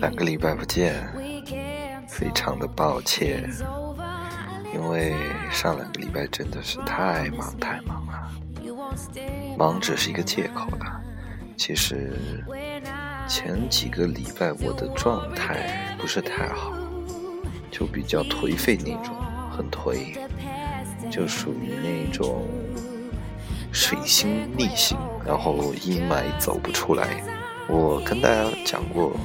两个礼拜不见，非常的抱歉，因为上两个礼拜真的是太忙太忙了，忙只是一个借口啦。其实前几个礼拜我的状态不是太好，就比较颓废那种，很颓，就属于那种水星逆行，然后阴霾走不出来。我跟大家讲过，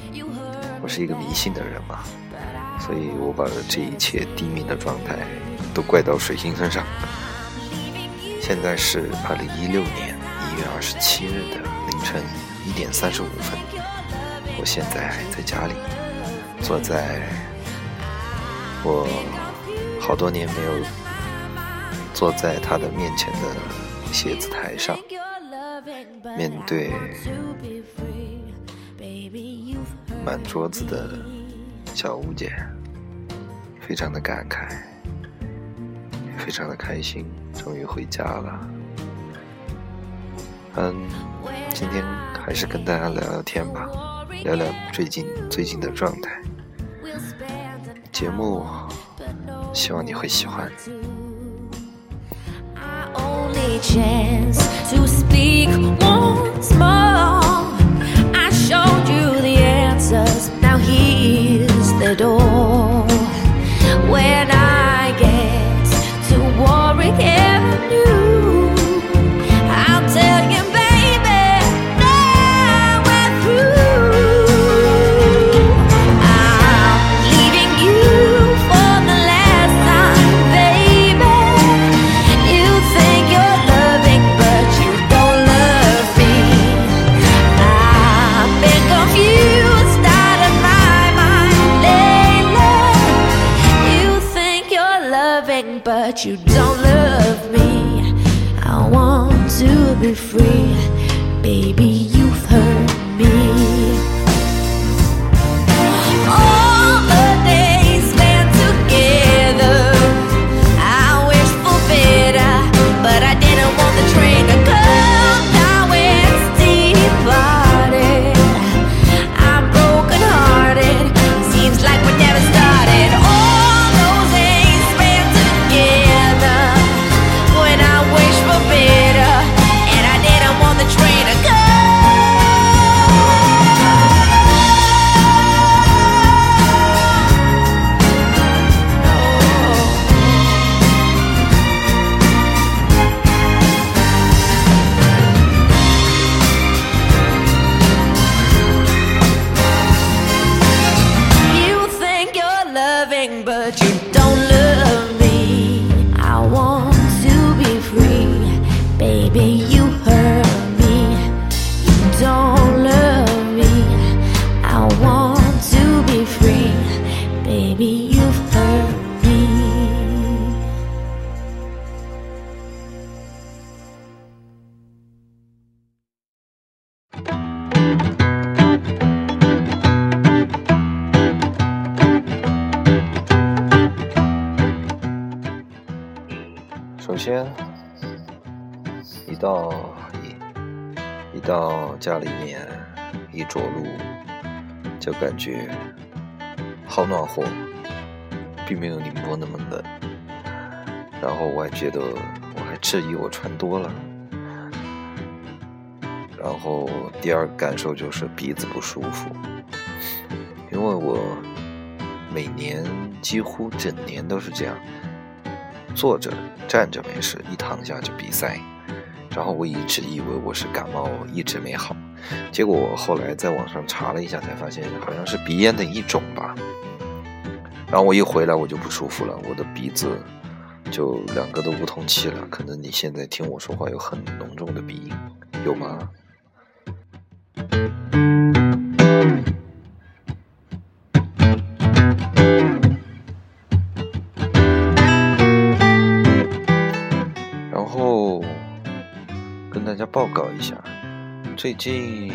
我是一个迷信的人嘛，所以我把这一切低迷的状态都怪到水星身上。现在是二零一六年一月二十七日的凌晨一点三十五分，我现在在家里，坐在我好多年没有坐在他的面前的写字台上，面对。满桌子的小物件，非常的感慨，非常的开心，终于回家了。嗯，今天还是跟大家聊聊天吧，聊聊最近最近的状态。节目希望你会喜欢。The door. When I get to Warwick you 首先，一到一一到家里面，一着陆，就感觉好暖和，并没有宁波那么冷。然后我还觉得，我还质疑我穿多了。然后第二个感受就是鼻子不舒服，因为我每年几乎整年都是这样。坐着、站着没事，一躺下就鼻塞。然后我一直以为我是感冒，一直没好。结果我后来在网上查了一下，才发现好像是鼻炎的一种吧。然后我一回来我就不舒服了，我的鼻子就两个都不通气了。可能你现在听我说话有很浓重的鼻音，有吗？下，最近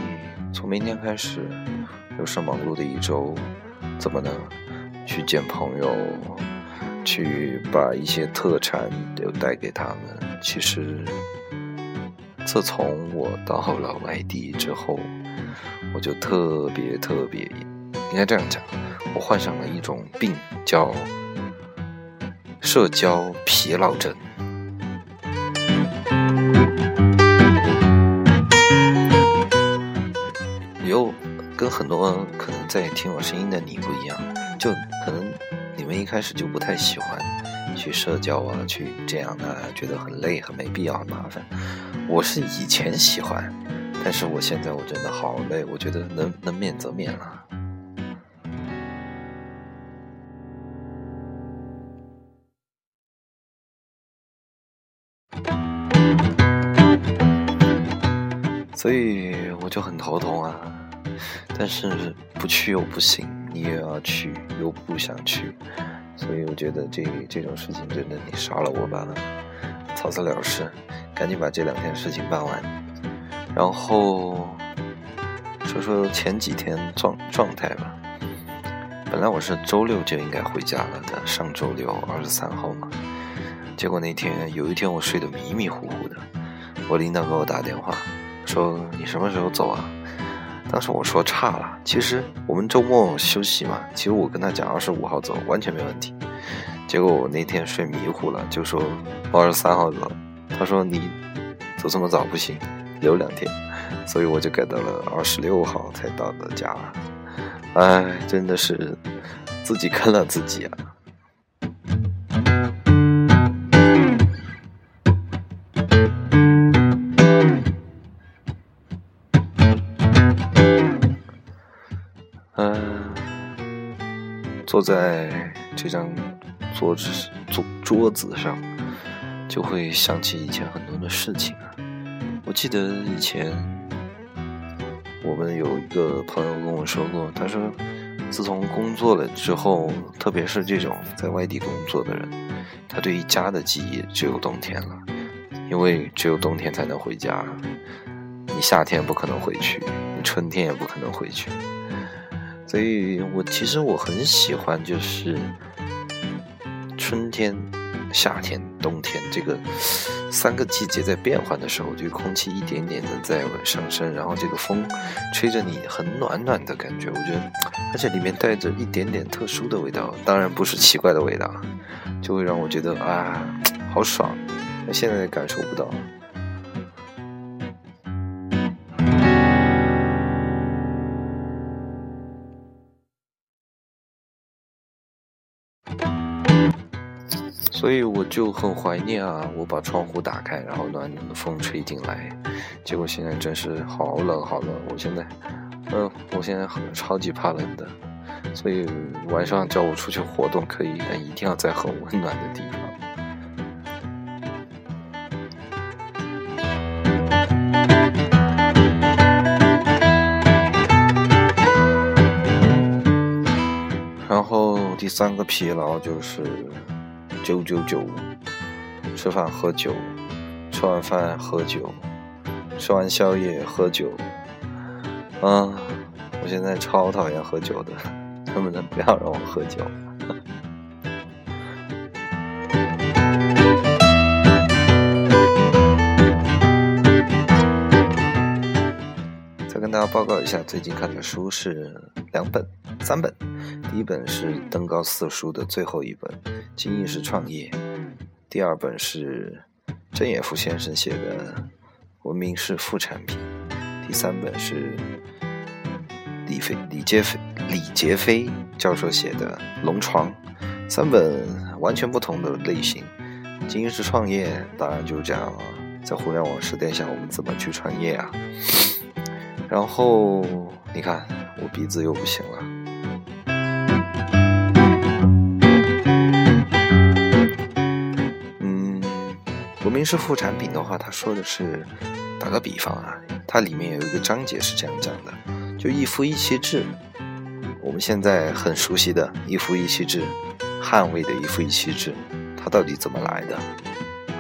从明天开始又是忙碌的一周，怎么呢？去见朋友，去把一些特产都带给他们。其实，自从我到了外地之后，我就特别特别，应该这样讲，我患上了一种病，叫社交疲劳症。很多可能在听我声音的你不一样，就可能你们一开始就不太喜欢去社交啊，去这样的，觉得很累、很没必要、很麻烦。我是以前喜欢。但是我现在我真的好累，我觉得能能免则免了。所以我就很头痛啊。但是不去又不行，你也要去，又不想去，所以我觉得这这种事情真的你杀了我吧，草草了事，赶紧把这两天事情办完。然后说说前几天状状态吧。本来我是周六就应该回家了的，上周六二十三号嘛。结果那天有一天我睡得迷迷糊糊的，我领导给我打电话说：“你什么时候走啊？”当时我说差了，其实我们周末休息嘛。其实我跟他讲二十五号走完全没问题。结果我那天睡迷糊了，就说二十三号走。他说你走这么早不行。留两天，所以我就改到了二十六号才到的家。哎，真的是自己坑了自己啊！坐在这张桌子桌桌子上，就会想起以前很多的事情啊。我记得以前，我们有一个朋友跟我说过，他说，自从工作了之后，特别是这种在外地工作的人，他对于家的记忆只有冬天了，因为只有冬天才能回家，你夏天不可能回去，你春天也不可能回去，所以我其实我很喜欢就是春天。夏天、冬天这个三个季节在变换的时候，这个空气一点点的在上升，然后这个风吹着你很暖暖的感觉，我觉得，而且里面带着一点点特殊的味道，当然不是奇怪的味道，就会让我觉得啊，好爽，现在感受不到。就很怀念啊！我把窗户打开，然后暖暖的风吹进来，结果现在真是好冷好冷。我现在，嗯，我现在很超级怕冷的，所以晚上叫我出去活动可以，但一定要在很温暖的地方。然后第三个疲劳就是。九九九，吃饭喝酒，吃完饭喝酒，吃完宵夜喝酒，啊，我现在超讨厌喝酒的，能不能不要让我喝酒？再跟大家报告一下，最近看的书是两本、三本。第一本是登高四书的最后一本《精英是创业》，第二本是郑也夫先生写的《文明是副产品》，第三本是李飞、李杰飞、李杰飞教授写的《龙床》，三本完全不同的类型。《精英是创业》当然就讲在互联网时代下我们怎么去创业啊。然后你看我鼻子又不行了。明是副产品的话，他说的是，打个比方啊，它里面有一个章节是这样讲的，就一夫一妻制，我们现在很熟悉的一夫一妻制，捍卫的一夫一妻制，它到底怎么来的？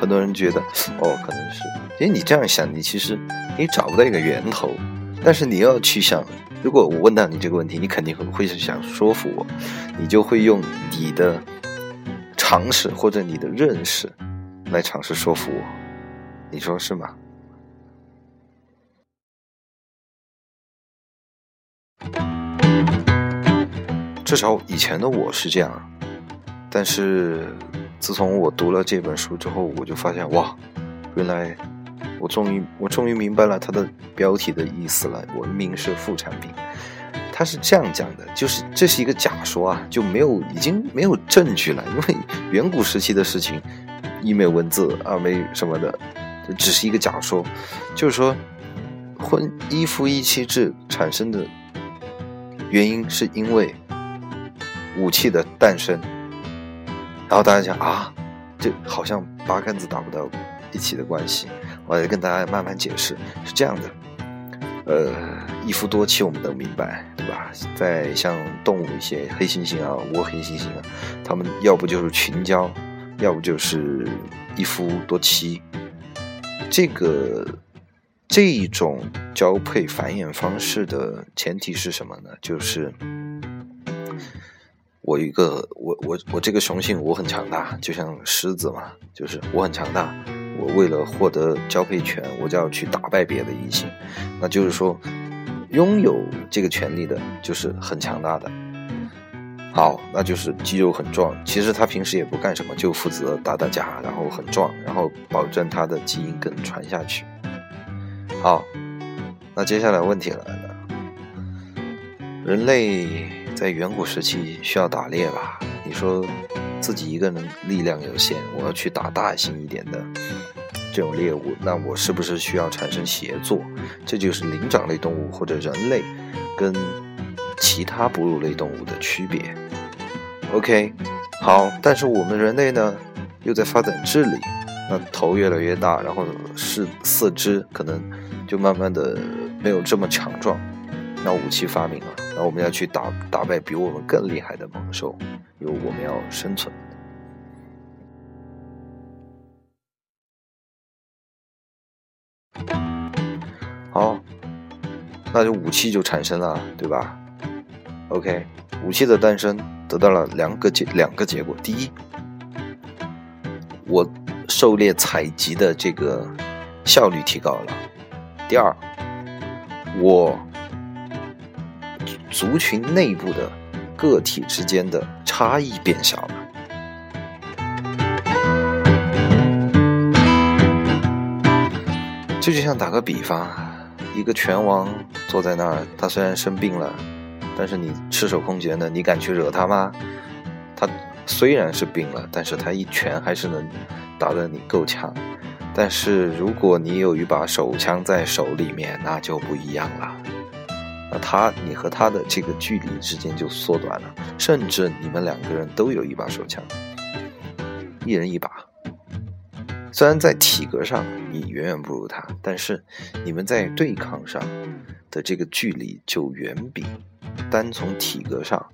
很多人觉得，哦，可能是，因为你这样想，你其实你找不到一个源头，但是你要去想，如果我问到你这个问题，你肯定会会是想说服我，你就会用你的常识或者你的认识。来尝试说服我，你说是吗？至少以前的我是这样，但是自从我读了这本书之后，我就发现哇，原来我终于我终于明白了它的标题的意思了。文明是副产品，它是这样讲的，就是这是一个假说啊，就没有已经没有证据了，因为远古时期的事情，一没文字，二没什么的，这只是一个假说，就是说婚一夫一妻制产生的原因是因为。武器的诞生，然后大家想啊，这好像八竿子打不到一起的关系。我来跟大家慢慢解释，是这样的，呃，一夫多妻我们都明白，对吧？在像动物一些黑猩猩啊、倭黑猩猩啊，他们要不就是群交，要不就是一夫多妻。这个这一种交配繁衍方式的前提是什么呢？就是。我一个我我我这个雄性我很强大，就像狮子嘛，就是我很强大。我为了获得交配权，我就要去打败别的异性。那就是说，拥有这个权利的就是很强大的。好，那就是肌肉很壮。其实他平时也不干什么，就负责打打架，然后很壮，然后保证他的基因更传下去。好，那接下来问题来了，人类。在远古时期需要打猎吧？你说自己一个人力量有限，我要去打大型一点的这种猎物，那我是不是需要产生协作？这就是灵长类动物或者人类跟其他哺乳类动物的区别。OK，好，但是我们人类呢，又在发展智力，那头越来越大，然后是四肢可能就慢慢的没有这么强壮。那武器发明了，那我们要去打打败比我们更厉害的猛兽，因为我们要生存。好，那就武器就产生了，对吧？OK，武器的诞生得到了两个结两个结果：第一，我狩猎采集的这个效率提高了；第二，我。族群内部的个体之间的差异变小了。这就像打个比方，一个拳王坐在那儿，他虽然生病了，但是你赤手空拳的，你敢去惹他吗？他虽然是病了，但是他一拳还是能打得你够呛。但是如果你有一把手枪在手里面，那就不一样了。那他，你和他的这个距离之间就缩短了，甚至你们两个人都有一把手枪，一人一把。虽然在体格上你远远不如他，但是你们在对抗上的这个距离就远比单从体格上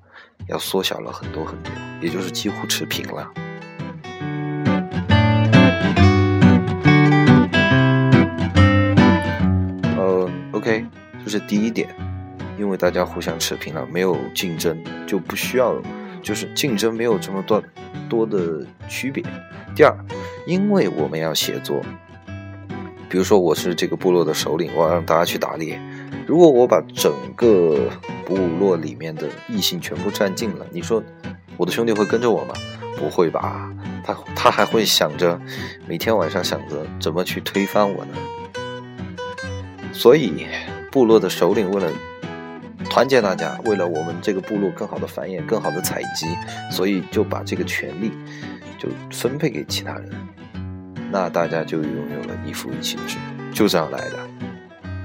要缩小了很多很多，也就是几乎持平了。呃，OK，这是第一点。因为大家互相持平了，没有竞争，就不需要，就是竞争没有这么多多的区别。第二，因为我们要协作，比如说我是这个部落的首领，我要让大家去打猎。如果我把整个部落里面的异性全部占尽了，你说我的兄弟会跟着我吗？不会吧，他他还会想着每天晚上想着怎么去推翻我呢。所以，部落的首领为了团结大家，为了我们这个部落更好的繁衍、更好的采集，所以就把这个权利就分配给其他人，那大家就拥有了一夫一妻制，就这样来的。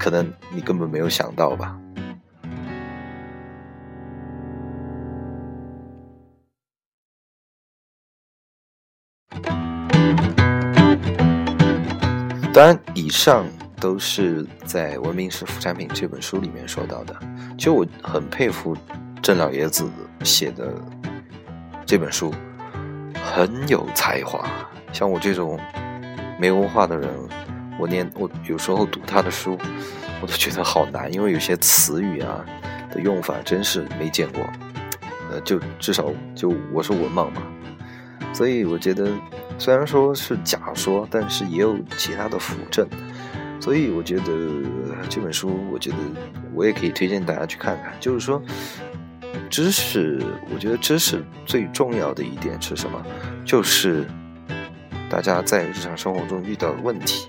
可能你根本没有想到吧？当然，以上。都是在《文明是副产品》这本书里面说到的。其实我很佩服郑老爷子写的这本书，很有才华。像我这种没文化的人，我念我有时候读他的书，我都觉得好难，因为有些词语啊的用法真是没见过。呃，就至少就我是文盲嘛，所以我觉得虽然说是假说，但是也有其他的辅证。所以我觉得这本书，我觉得我也可以推荐大家去看看。就是说，知识，我觉得知识最重要的一点是什么？就是大家在日常生活中遇到的问题，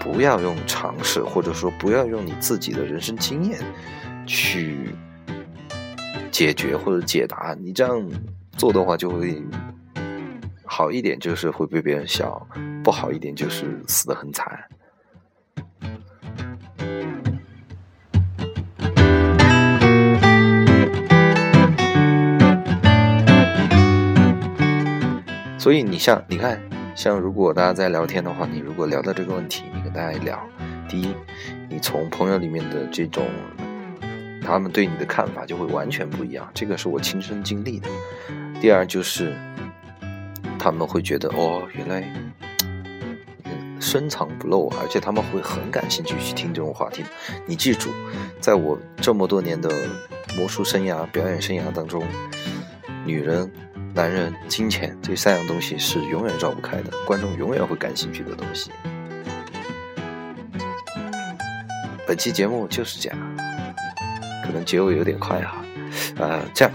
不要用常识，或者说不要用你自己的人生经验去解决或者解答。你这样做的话，就会好一点，就是会被别人笑；不好一点，就是死得很惨。所以你像你看，像如果大家在聊天的话，你如果聊到这个问题，你跟大家聊，第一，你从朋友里面的这种，他们对你的看法就会完全不一样，这个是我亲身经历的。第二就是，他们会觉得哦，原来深藏不露，而且他们会很感兴趣去听这种话题。你记住，在我这么多年的魔术生涯、表演生涯当中，女人。男人、金钱这三样东西是永远绕不开的，观众永远会感兴趣的东西。本期节目就是这样，可能结尾有点快哈，呃，这样，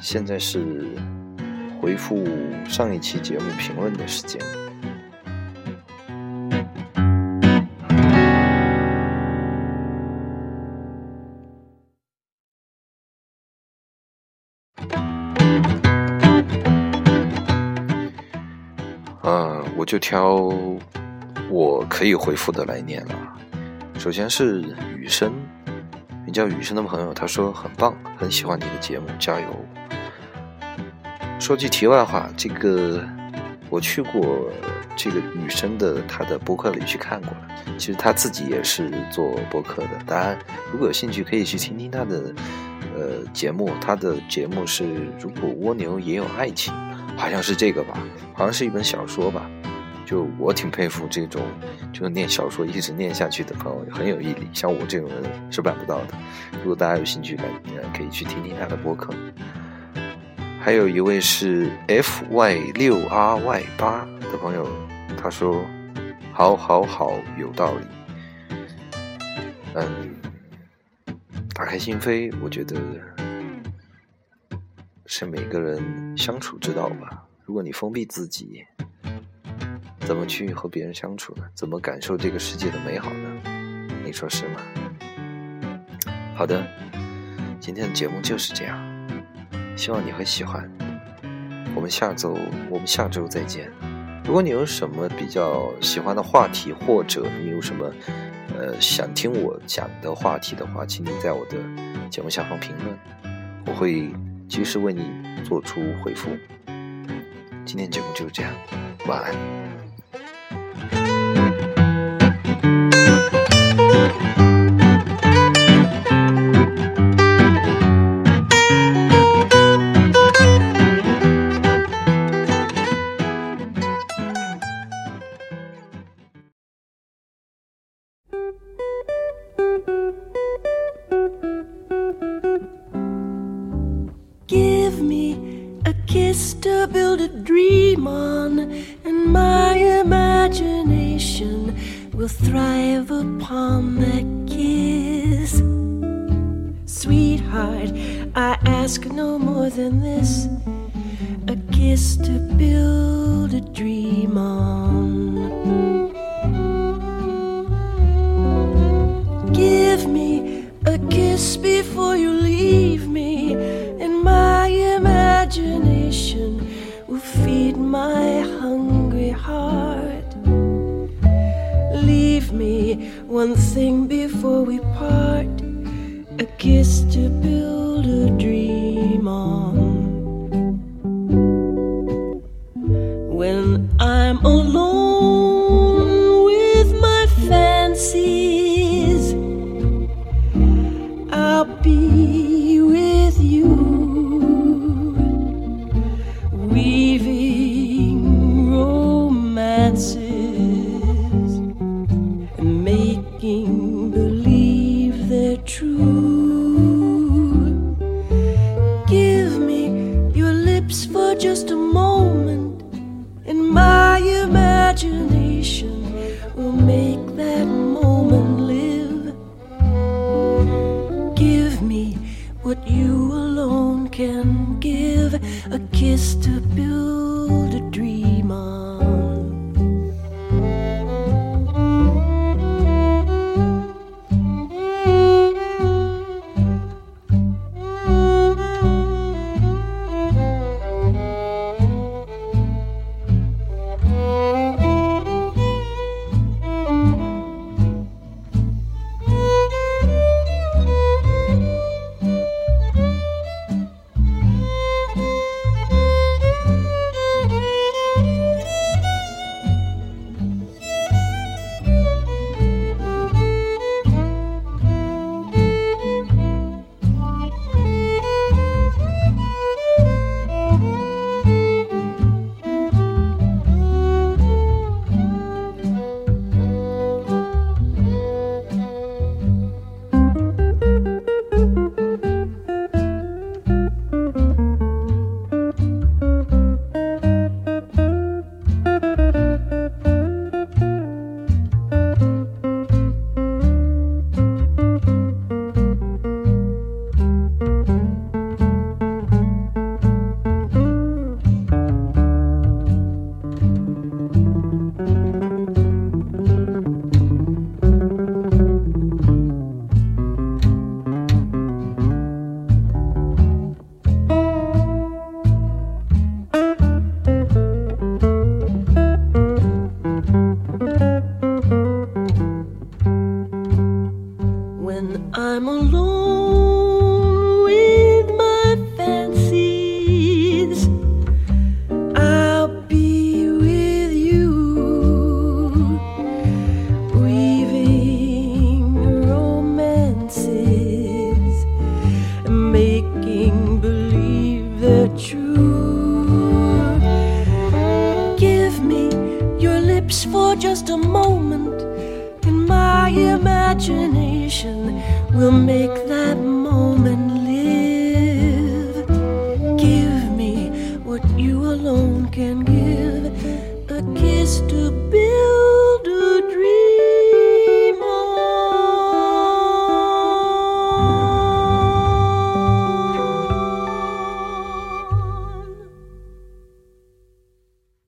现在是回复上一期节目评论的时间。就挑我可以回复的来念了。首先是雨生，名叫雨生的朋友，他说很棒，很喜欢你的节目，加油。说句题外话，这个我去过这个雨生的他的博客里去看过了，其实他自己也是做博客的。大家如果有兴趣，可以去听听他的呃节目。他的节目是如果蜗牛也有爱情，好像是这个吧，好像是一本小说吧。就我挺佩服这种，就是念小说一直念下去的朋友，很有毅力。像我这种人是办不到的。如果大家有兴趣，可以去听听他的播客。还有一位是 F Y 六 R Y 八的朋友，他说：“好好好，有道理。”嗯，打开心扉，我觉得是每个人相处之道吧。如果你封闭自己，怎么去和别人相处呢？怎么感受这个世界的美好呢？你说是吗？好的，今天的节目就是这样，希望你会喜欢。我们下周，我们下周再见。如果你有什么比较喜欢的话题，或者你有什么呃想听我讲的话题的话，请你在我的节目下方评论，我会及时为你做出回复。今天节目就是这样，晚安。Thank you. Me one thing before we part. A kiss to build